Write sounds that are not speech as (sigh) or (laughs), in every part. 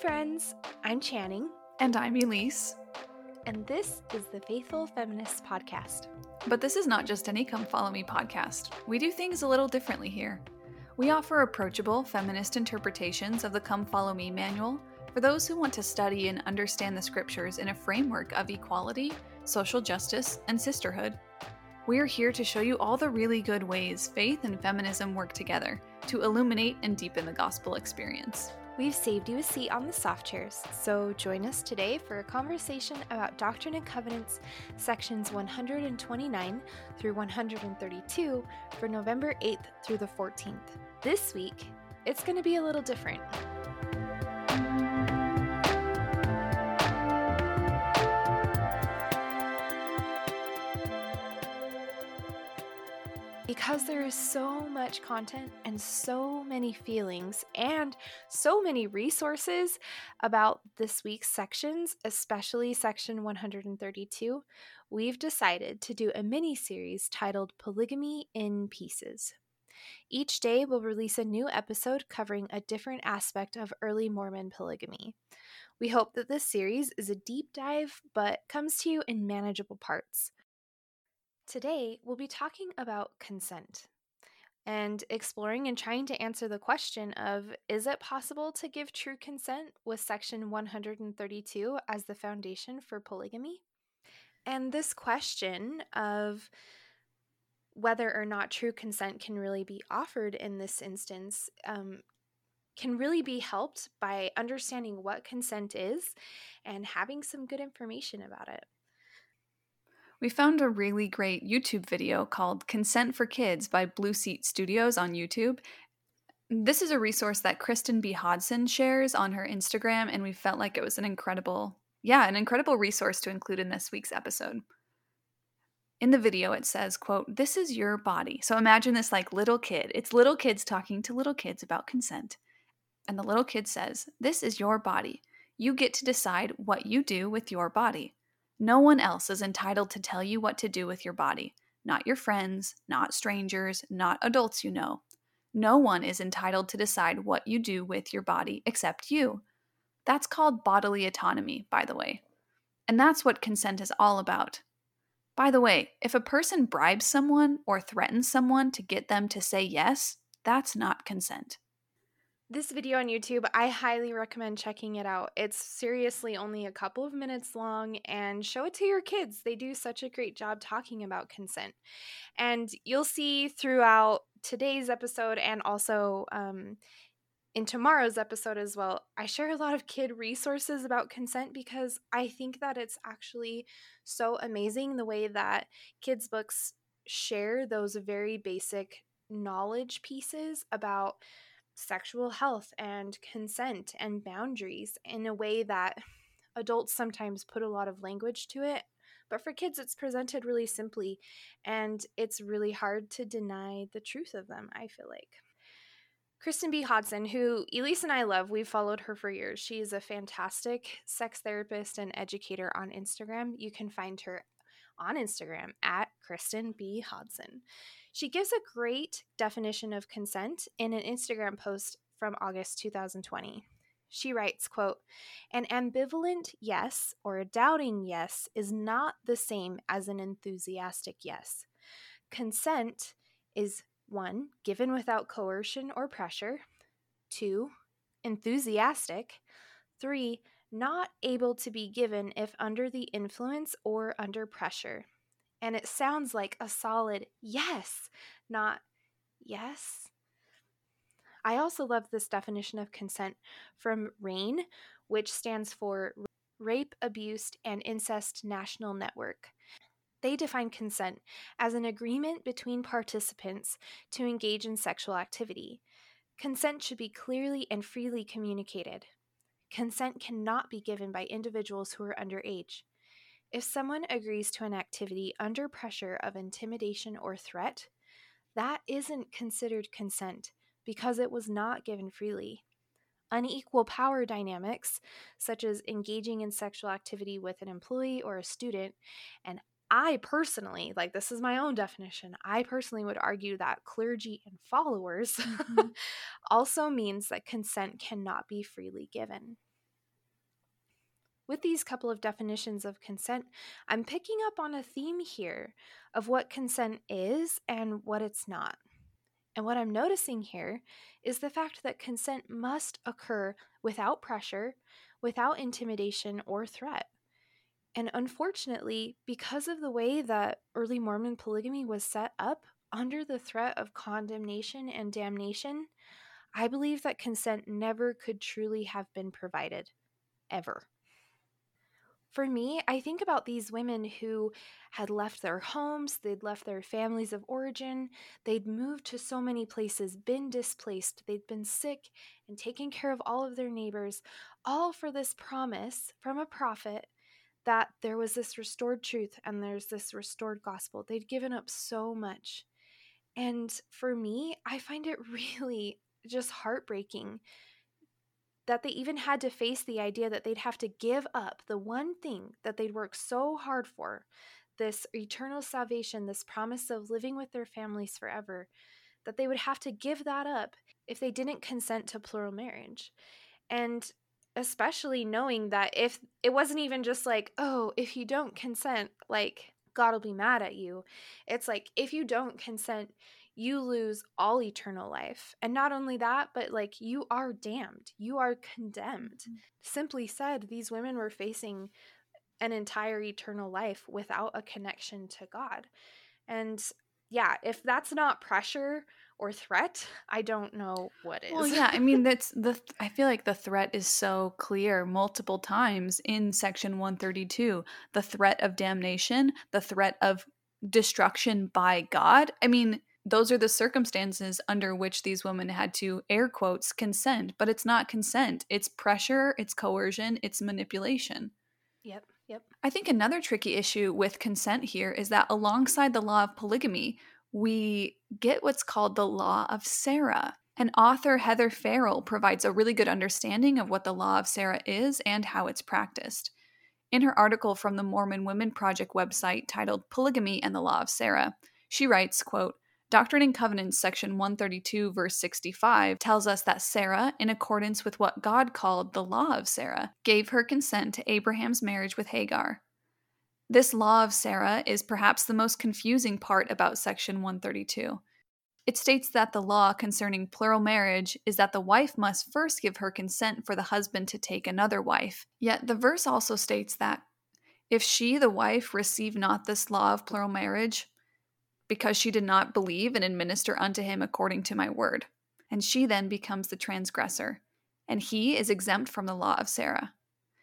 friends. I'm Channing. And I'm Elise. And this is the Faithful Feminists Podcast. But this is not just any Come Follow Me podcast. We do things a little differently here. We offer approachable feminist interpretations of the Come Follow Me manual for those who want to study and understand the scriptures in a framework of equality, social justice, and sisterhood. We are here to show you all the really good ways faith and feminism work together to illuminate and deepen the gospel experience. We've saved you a seat on the soft chairs, so join us today for a conversation about Doctrine and Covenants, sections 129 through 132 for November 8th through the 14th. This week, it's going to be a little different. Because there is so much content and so many feelings and so many resources about this week's sections, especially section 132, we've decided to do a mini series titled Polygamy in Pieces. Each day, we'll release a new episode covering a different aspect of early Mormon polygamy. We hope that this series is a deep dive, but comes to you in manageable parts. Today, we'll be talking about consent and exploring and trying to answer the question of is it possible to give true consent with section 132 as the foundation for polygamy? And this question of whether or not true consent can really be offered in this instance um, can really be helped by understanding what consent is and having some good information about it we found a really great YouTube video called Consent for Kids by Blue Seat Studios on YouTube. This is a resource that Kristin B. Hodson shares on her Instagram, and we felt like it was an incredible, yeah, an incredible resource to include in this week's episode. In the video, it says, quote, This is your body. So imagine this like little kid. It's little kids talking to little kids about consent. And the little kid says, This is your body. You get to decide what you do with your body. No one else is entitled to tell you what to do with your body. Not your friends, not strangers, not adults you know. No one is entitled to decide what you do with your body except you. That's called bodily autonomy, by the way. And that's what consent is all about. By the way, if a person bribes someone or threatens someone to get them to say yes, that's not consent this video on YouTube, I highly recommend checking it out. It's seriously only a couple of minutes long and show it to your kids. They do such a great job talking about consent. And you'll see throughout today's episode and also um, in tomorrow's episode as well, I share a lot of kid resources about consent because I think that it's actually so amazing the way that kids' books share those very basic knowledge pieces about sexual health and consent and boundaries in a way that adults sometimes put a lot of language to it. But for kids, it's presented really simply, and it's really hard to deny the truth of them, I feel like. Kristin B. Hodson, who Elise and I love, we've followed her for years. She is a fantastic sex therapist and educator on Instagram. You can find her on Instagram at Kristin B. Hodson. She gives a great definition of consent in an Instagram post from August 2020. She writes, quote, "An ambivalent yes or a doubting yes is not the same as an enthusiastic yes. Consent is 1. given without coercion or pressure, 2. enthusiastic, 3. not able to be given if under the influence or under pressure." And it sounds like a solid yes, not yes. I also love this definition of consent from RAINN, which stands for Rape, Abuse, and Incest National Network. They define consent as an agreement between participants to engage in sexual activity. Consent should be clearly and freely communicated. Consent cannot be given by individuals who are underage. If someone agrees to an activity under pressure of intimidation or threat, that isn't considered consent because it was not given freely. Unequal power dynamics, such as engaging in sexual activity with an employee or a student, and I personally, like this is my own definition, I personally would argue that clergy and followers mm-hmm. (laughs) also means that consent cannot be freely given. With these couple of definitions of consent, I'm picking up on a theme here of what consent is and what it's not. And what I'm noticing here is the fact that consent must occur without pressure, without intimidation or threat. And unfortunately, because of the way that early Mormon polygamy was set up under the threat of condemnation and damnation, I believe that consent never could truly have been provided, ever. For me, I think about these women who had left their homes, they'd left their families of origin, they'd moved to so many places, been displaced, they'd been sick and taken care of all of their neighbors, all for this promise from a prophet that there was this restored truth and there's this restored gospel. They'd given up so much. And for me, I find it (laughs) really just heartbreaking that they even had to face the idea that they'd have to give up the one thing that they'd worked so hard for this eternal salvation, this promise of living with their families forever, that they would have to give that up if they didn't consent to plural marriage. And especially knowing that if it wasn't even just like, oh, if you don't consent, like God will be mad at you. It's like, if you don't consent, you lose all eternal life. And not only that, but like you are damned, you are condemned. Mm-hmm. Simply said, these women were facing an entire eternal life without a connection to God. And yeah, if that's not pressure or threat, I don't know what is. Well, yeah, I mean (laughs) that's the I feel like the threat is so clear multiple times in section 132. The threat of damnation, the threat of destruction by God. I mean, those are the circumstances under which these women had to air quotes consent but it's not consent. It's pressure it's coercion it's manipulation. Yep yep. I think another tricky issue with consent here is that alongside the law of polygamy we get what's called the law of sarah. And author heather farrell provides a really good understanding of what the law of sarah is and how it's practiced. In her article from the mormon women project website titled polygamy and the law of sarah she writes quote Doctrine and Covenants, section 132, verse 65, tells us that Sarah, in accordance with what God called the law of Sarah, gave her consent to Abraham's marriage with Hagar. This law of Sarah is perhaps the most confusing part about section 132. It states that the law concerning plural marriage is that the wife must first give her consent for the husband to take another wife. Yet the verse also states that if she, the wife, receive not this law of plural marriage, because she did not believe and administer unto him according to my word. And she then becomes the transgressor, and he is exempt from the law of Sarah.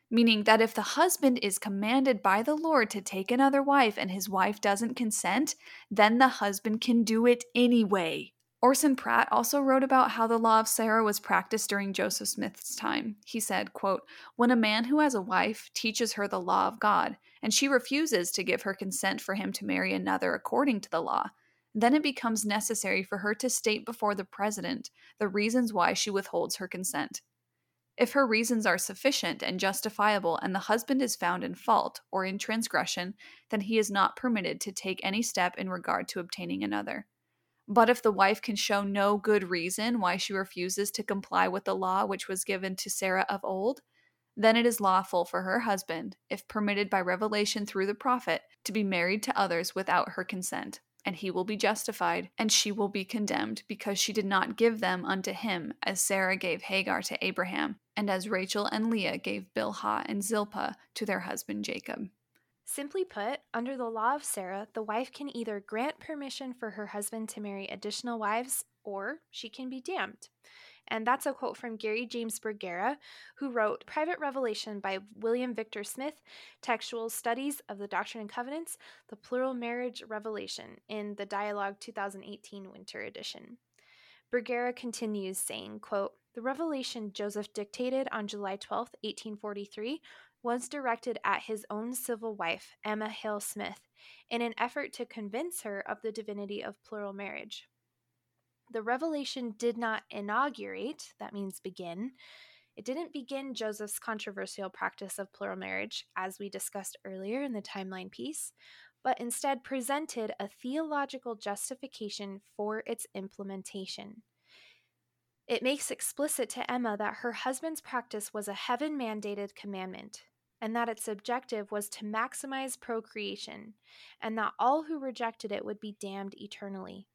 Meaning that if the husband is commanded by the Lord to take another wife and his wife doesn't consent, then the husband can do it anyway. Orson Pratt also wrote about how the law of Sarah was practiced during Joseph Smith's time. He said, quote, When a man who has a wife teaches her the law of God, and she refuses to give her consent for him to marry another according to the law, then it becomes necessary for her to state before the president the reasons why she withholds her consent. If her reasons are sufficient and justifiable and the husband is found in fault or in transgression, then he is not permitted to take any step in regard to obtaining another. But if the wife can show no good reason why she refuses to comply with the law which was given to Sarah of old, then it is lawful for her husband, if permitted by revelation through the prophet, to be married to others without her consent. And he will be justified, and she will be condemned, because she did not give them unto him, as Sarah gave Hagar to Abraham, and as Rachel and Leah gave Bilhah and Zilpah to their husband Jacob. Simply put, under the law of Sarah, the wife can either grant permission for her husband to marry additional wives or she can be damned. And that's a quote from Gary James Bergera, who wrote Private Revelation by William Victor Smith, Textual Studies of the Doctrine and Covenants, The Plural Marriage Revelation, in the Dialogue 2018 Winter Edition. Bergera continues saying, quote, the revelation Joseph dictated on July 12, 1843, was directed at his own civil wife, Emma Hale Smith, in an effort to convince her of the divinity of plural marriage. The revelation did not inaugurate, that means begin. It didn't begin Joseph's controversial practice of plural marriage, as we discussed earlier in the timeline piece, but instead presented a theological justification for its implementation. It makes explicit to Emma that her husband's practice was a heaven mandated commandment, and that its objective was to maximize procreation, and that all who rejected it would be damned eternally.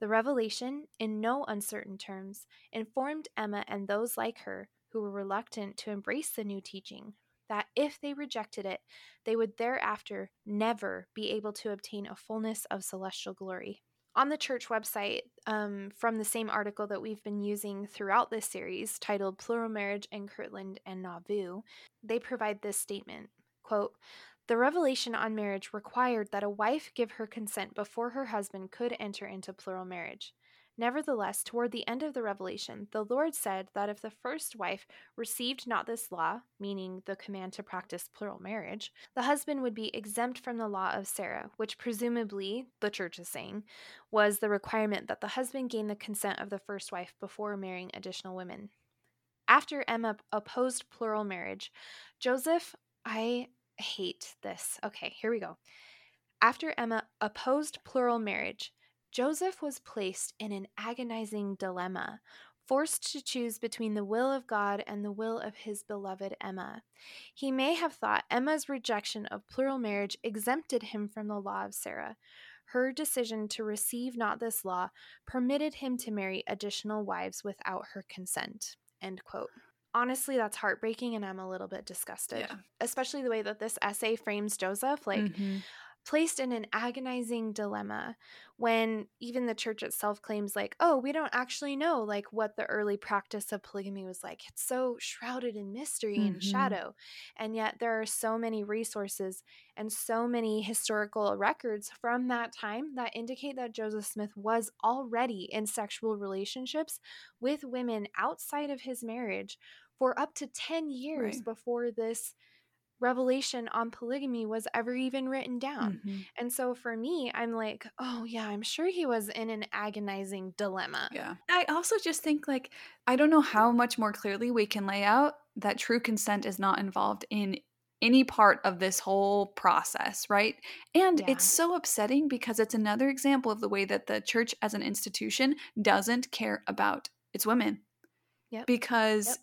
The revelation, in no uncertain terms, informed Emma and those like her who were reluctant to embrace the new teaching that if they rejected it, they would thereafter never be able to obtain a fullness of celestial glory. On the church website, um, from the same article that we've been using throughout this series, titled Plural Marriage in Kirtland and Nauvoo, they provide this statement quote, the revelation on marriage required that a wife give her consent before her husband could enter into plural marriage. Nevertheless, toward the end of the revelation, the Lord said that if the first wife received not this law, meaning the command to practice plural marriage, the husband would be exempt from the law of Sarah, which presumably, the church is saying, was the requirement that the husband gain the consent of the first wife before marrying additional women. After Emma opposed plural marriage, Joseph, I hate this. Okay, here we go. After Emma opposed plural marriage, Joseph was placed in an agonizing dilemma, forced to choose between the will of God and the will of his beloved Emma. He may have thought Emma's rejection of plural marriage exempted him from the law of Sarah. Her decision to receive not this law permitted him to marry additional wives without her consent. End quote honestly that's heartbreaking and i'm a little bit disgusted yeah. especially the way that this essay frames joseph like mm-hmm. Placed in an agonizing dilemma when even the church itself claims like oh we don't actually know like what the early practice of polygamy was like it's so shrouded in mystery mm-hmm. and shadow and yet there are so many resources and so many historical records from that time that indicate that joseph smith was already in sexual relationships with women outside of his marriage for up to 10 years right. before this revelation on polygamy was ever even written down. Mm-hmm. And so for me, I'm like, oh, yeah, I'm sure he was in an agonizing dilemma. Yeah. I also just think, like, I don't know how much more clearly we can lay out that true consent is not involved in any part of this whole process, right? And yeah. it's so upsetting because it's another example of the way that the church as an institution doesn't care about its women. Yep. Because yep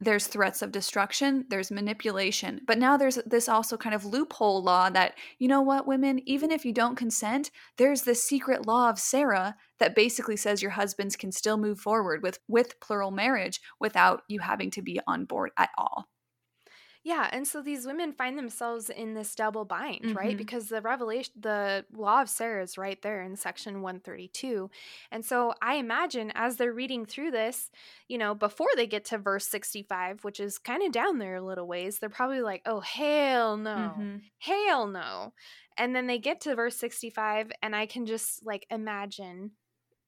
there's threats of destruction, there's manipulation. But now there's this also kind of loophole law that, you know what, women, even if you don't consent, there's this secret law of Sarah that basically says your husbands can still move forward with with plural marriage without you having to be on board at all. Yeah, and so these women find themselves in this double bind, mm-hmm. right? Because the revelation, the law of Sarah is right there in section 132. And so I imagine as they're reading through this, you know, before they get to verse 65, which is kind of down there a little ways, they're probably like, oh, hell no, mm-hmm. hell no. And then they get to verse 65, and I can just like imagine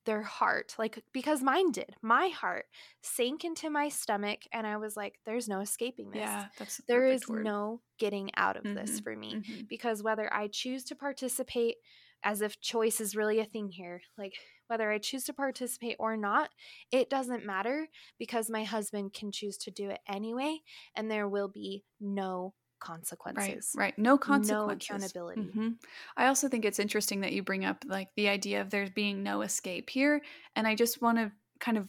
their heart like because mine did my heart sank into my stomach and i was like there's no escaping this yeah that's there is word. no getting out of mm-hmm, this for me mm-hmm. because whether i choose to participate as if choice is really a thing here like whether i choose to participate or not it doesn't matter because my husband can choose to do it anyway and there will be no consequences. Right, right. No consequences. No accountability. Mm-hmm. I also think it's interesting that you bring up like the idea of there being no escape here. And I just want to kind of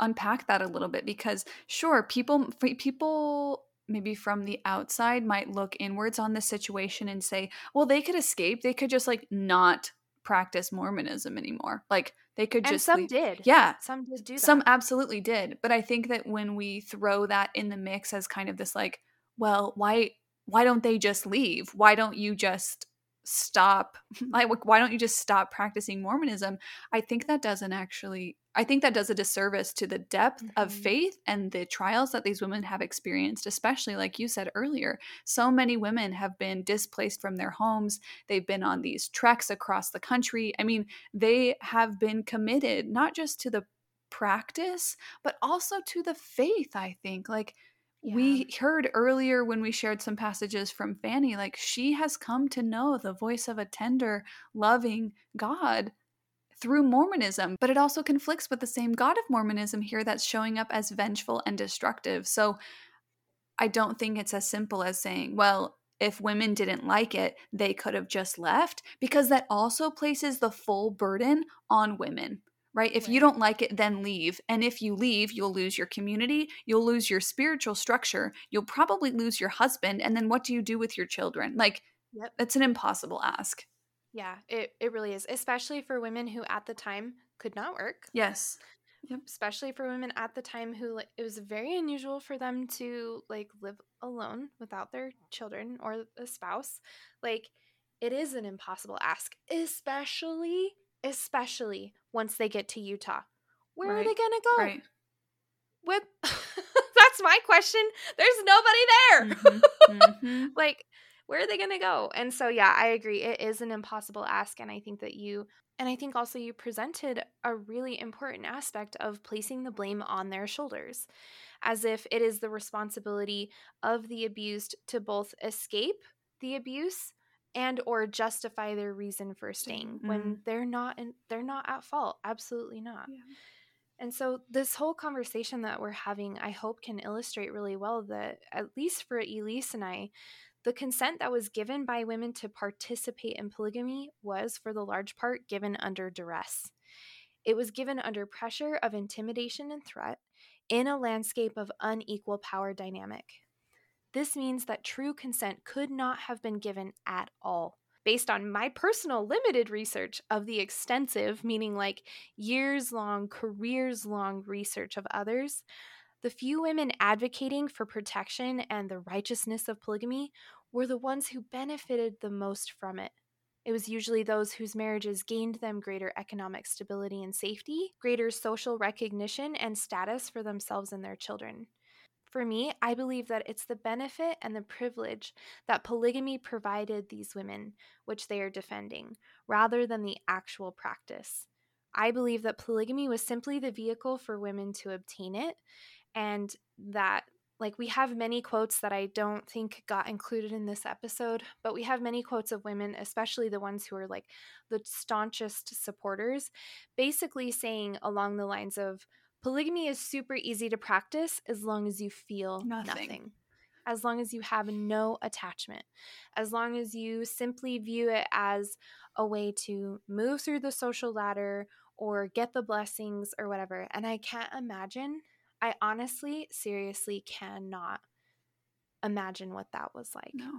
unpack that a little bit because sure, people people maybe from the outside might look inwards on this situation and say, well, they could escape. They could just like not practice Mormonism anymore. Like they could and just some leave. did. Yeah. Some did do that. Some absolutely did. But I think that when we throw that in the mix as kind of this like, well, why why don't they just leave? Why don't you just stop (laughs) like why don't you just stop practicing mormonism i think that doesn't actually i think that does a disservice to the depth mm-hmm. of faith and the trials that these women have experienced especially like you said earlier so many women have been displaced from their homes they've been on these treks across the country i mean they have been committed not just to the practice but also to the faith i think like we heard earlier when we shared some passages from Fanny, like she has come to know the voice of a tender, loving God through Mormonism, but it also conflicts with the same God of Mormonism here that's showing up as vengeful and destructive. So I don't think it's as simple as saying, well, if women didn't like it, they could have just left, because that also places the full burden on women right? If you don't like it, then leave. And if you leave, you'll lose your community, you'll lose your spiritual structure, you'll probably lose your husband. And then what do you do with your children? Like, Yep. it's an impossible ask. Yeah, it, it really is, especially for women who at the time could not work. Yes. Yep. Especially for women at the time who like, it was very unusual for them to like live alone without their children or a spouse. Like it is an impossible ask, especially especially once they get to Utah. Where are they gonna go? Right. With (laughs) that's my question. There's nobody there. Mhm, mhm. (laughs) like where are they going to go and so yeah i agree it is an impossible ask and i think that you and i think also you presented a really important aspect of placing the blame on their shoulders as if it is the responsibility of the abused to both escape the abuse and or justify their reason for staying when mm-hmm. they're not in, they're not at fault absolutely not Yeah. and so, this whole conversation that we're having, I hope, can illustrate really well that, at least for Elise and I, the consent that was given by women to participate in polygamy was, for the large part, given under duress. It was given under pressure of intimidation and threat in a landscape of unequal power dynamic. This means that true consent could not have been given at all. Based on my personal limited research of the extensive, meaning like years long, careers long research of others, the few women advocating for protection and the righteousness of polygamy were the ones who benefited the most from it. It was usually those whose marriages gained them greater economic stability and safety, greater social recognition and status for themselves and their children. For me, I believe that it's the benefit and the privilege that polygamy provided these women, which they are defending, rather than the actual practice. I believe that polygamy was simply the vehicle for women to obtain it, and that like we have many quotes that I don't think got included in this episode, but we have many quotes of women, especially the ones who are like the staunchest supporters, basically saying along the lines of polygamy is super easy to practice as long as you feel Nothing. nothing. As long as you have no attachment, as long as you simply view it as a way to move through the social ladder or get the blessings or whatever. And I can't imagine I honestly, seriously cannot imagine what that was like. No.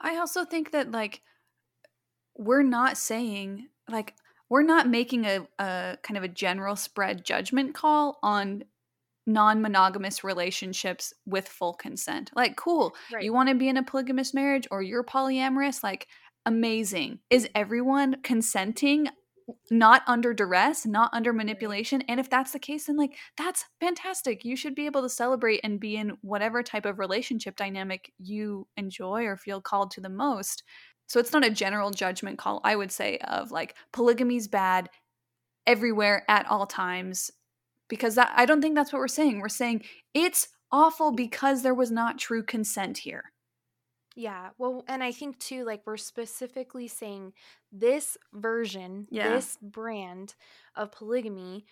I also think that like we're not saying like we're not making a, a kind of a general spread judgment call on non-monogamous relationships with full consent. Like cool, Right. you want to be in a polygamous marriage or you're polyamorous, like amazing. Is everyone consenting not under duress, not under manipulation? And if that's the case then like that's fantastic. You should be able to celebrate and be in whatever type of relationship dynamic you enjoy or feel called to the most. So it's not a general judgment call, I would say, of like polygamy's bad everywhere at all times. Because that I don't think that's what we're saying. We're saying it's awful because there was not true consent here. Yeah. Well, and I think too, like we're specifically saying this version, Yeah. this brand of polygamy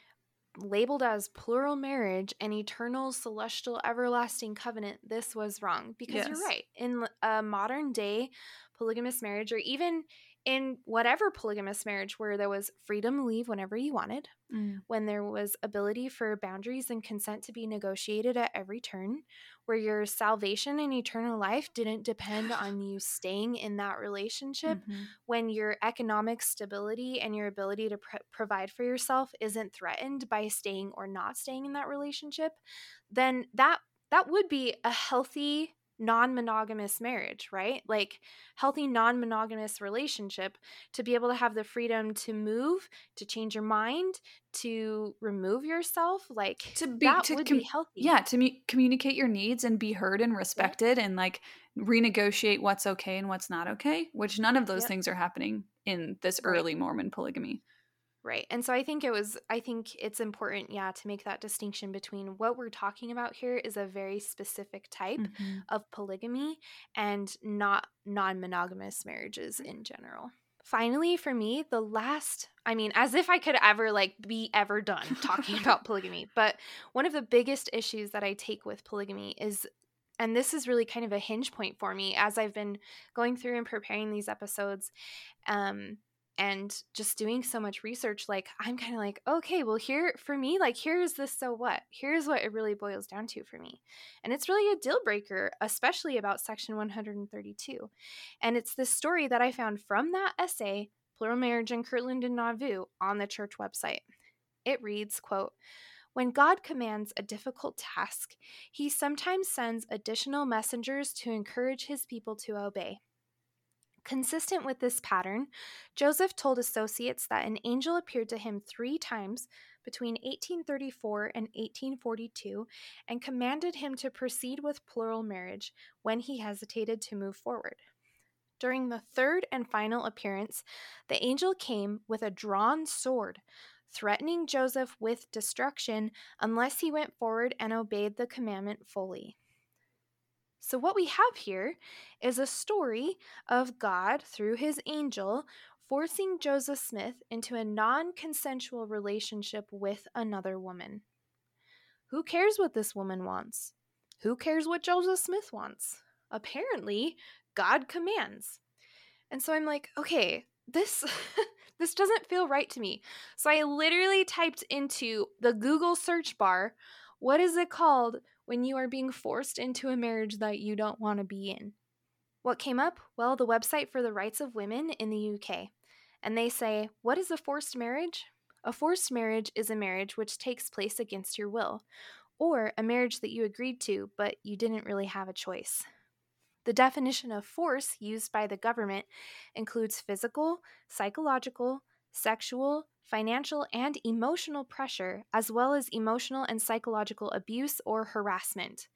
labeled as plural marriage and eternal celestial everlasting covenant this was wrong because Yes. you're right in a modern day polygamous marriage or even in whatever polygamous marriage where there was freedom to leave whenever you wanted when there was ability for boundaries and consent to be negotiated at every turn, where your salvation and eternal life didn't depend (sighs) on you staying in that relationship, Mhm. when your economic stability and your ability to pr- provide for yourself isn't threatened by staying or not staying in that relationship, then that that would be a healthy non-monogamous marriage, right? Like healthy non-monogamous relationship to be able to have the freedom to move, to change your mind, to remove yourself, like To be- that to would com- be healthy. Yeah, to me, communicate your needs and be heard and respected and like renegotiate what's okay and what's not okay, which none of those Yep. things are happening in this Right. early Mormon polygamy. Right. And so I think it was I think it's important, yeah, to make that distinction between what we're talking about here is a very specific type Mhm. of polygamy and not non-monogamous marriages in general. Finally, for me, the last, I mean, as if I could ever like be ever done talking (laughs) about polygamy, but one of the biggest issues that I take with polygamy is and this is really kind of a hinge point for me as I've been going through and preparing these episodes um and just doing so much research like i'm kind of like okay well here for me like here's this so what? Here's what it really boils down to for me. And it's really a deal breaker especially about section 132 and it's this story that i found from that essay plural marriage in kirtland and nauvoo on the church website. It reads quote when God commands a difficult task, he sometimes sends additional messengers to encourage his people to obey. Consistent with this pattern, Joseph told associates that an angel appeared to him three times between 1834 and 1842 and commanded him to proceed with plural marriage when he hesitated to move forward. During the third and final appearance, the angel came with a drawn sword, threatening Joseph with destruction unless he went forward and obeyed the commandment fully. So, what we have here is a story of God, through his angel, forcing Joseph Smith into a non consensual relationship with another woman. Who cares what this woman wants? Who cares what Joseph Smith wants? Apparently, God commands. And so I'm like, okay, this (laughs) this doesn't feel right to me. So I literally typed into the Google search bar, what is it called when you are being forced into a marriage that you don't want to be in. What came up? Well, the website for the rights of women in the UK. And they say, What is a forced marriage? A forced marriage is a marriage which takes place against your will, or a marriage that you agreed to, but you didn't really have a choice. The definition of force used by the government includes physical, psychological, sexual, financial, and emotional pressure, as well as emotional and psychological abuse or harassment.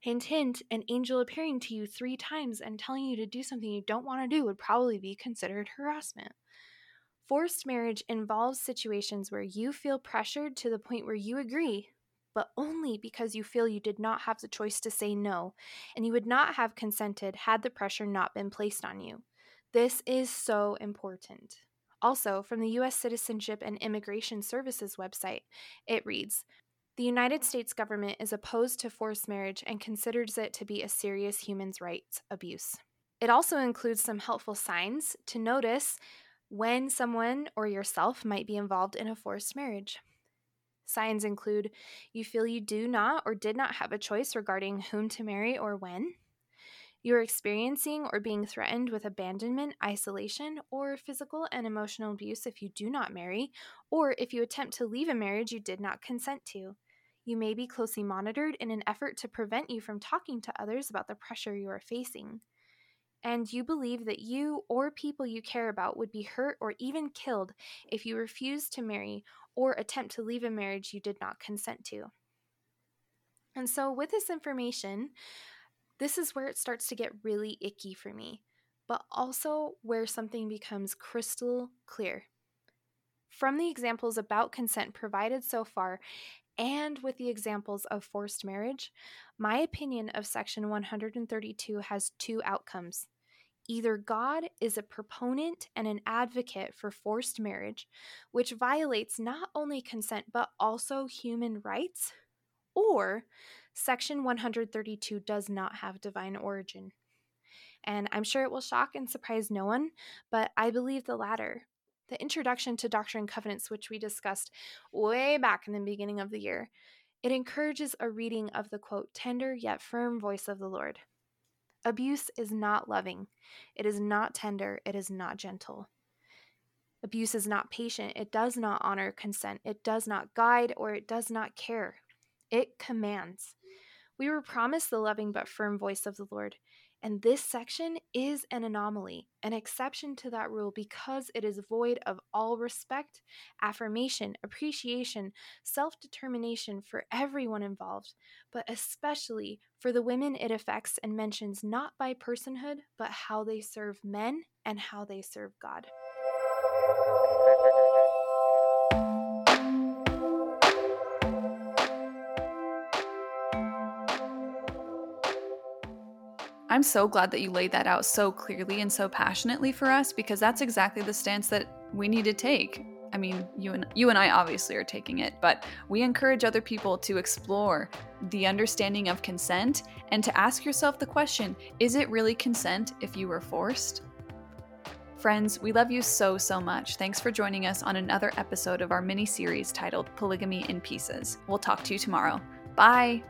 Hint, hint, an angel appearing to you three times and telling you to do something you don't want to do would probably be considered harassment. Forced marriage involves situations where you feel pressured to the point where you agree, but only because you feel you did not have the choice to say no, and you would not have consented had the pressure not been placed on you. This is so important. Also, from the U.S. Citizenship and Immigration Services website, it reads The United States government is opposed to forced marriage and considers it to be a serious human rights abuse. It also includes some helpful signs to notice when someone or yourself might be involved in a forced marriage. Signs include you feel you do not or did not have a choice regarding whom to marry or when. You're experiencing or being threatened with abandonment, isolation, or physical and emotional abuse if you do not marry, or if you attempt to leave a marriage you did not consent to. You may be closely monitored in an effort to prevent you from talking to others about the pressure you are facing. And you believe that you or people you care about would be hurt or even killed if you refuse to marry or attempt to leave a marriage you did not consent to. And so, with this information, this is where it starts to get really icky for me, but also where something becomes crystal clear. From the examples about consent provided so far, and with the examples of forced marriage, my opinion of Section 132 has two outcomes. Either God is a proponent and an advocate for forced marriage, which violates not only consent but also human rights, or Section 132 does not have divine origin. And I'm sure it will shock and surprise no one, but I believe the latter. The introduction to Doctrine and Covenants, which we discussed way back in the beginning of the year, it encourages a reading of the quote, tender yet firm voice of the Lord. Abuse is not loving, it is not tender, it is not gentle. Abuse is not patient, it does not honor consent, it does not guide, or it does not care. It commands. We were promised the loving but firm voice of the Lord. And this section is an anomaly, an exception to that rule because it is void of all respect, affirmation, appreciation, self determination for everyone involved, but especially for the women it affects and mentions not by personhood, but how they serve men and how they serve God. I'm so glad that you laid that out so clearly and so passionately for us because that's exactly the stance that we need to take. I mean, you and you and I obviously are taking it, but we encourage other people to explore the understanding of consent and to ask yourself the question, is it really consent if you were forced? Friends, we love you so, so much. Thanks for joining us on another episode of our mini series titled Polygamy in Pieces. We'll talk to you tomorrow. Bye!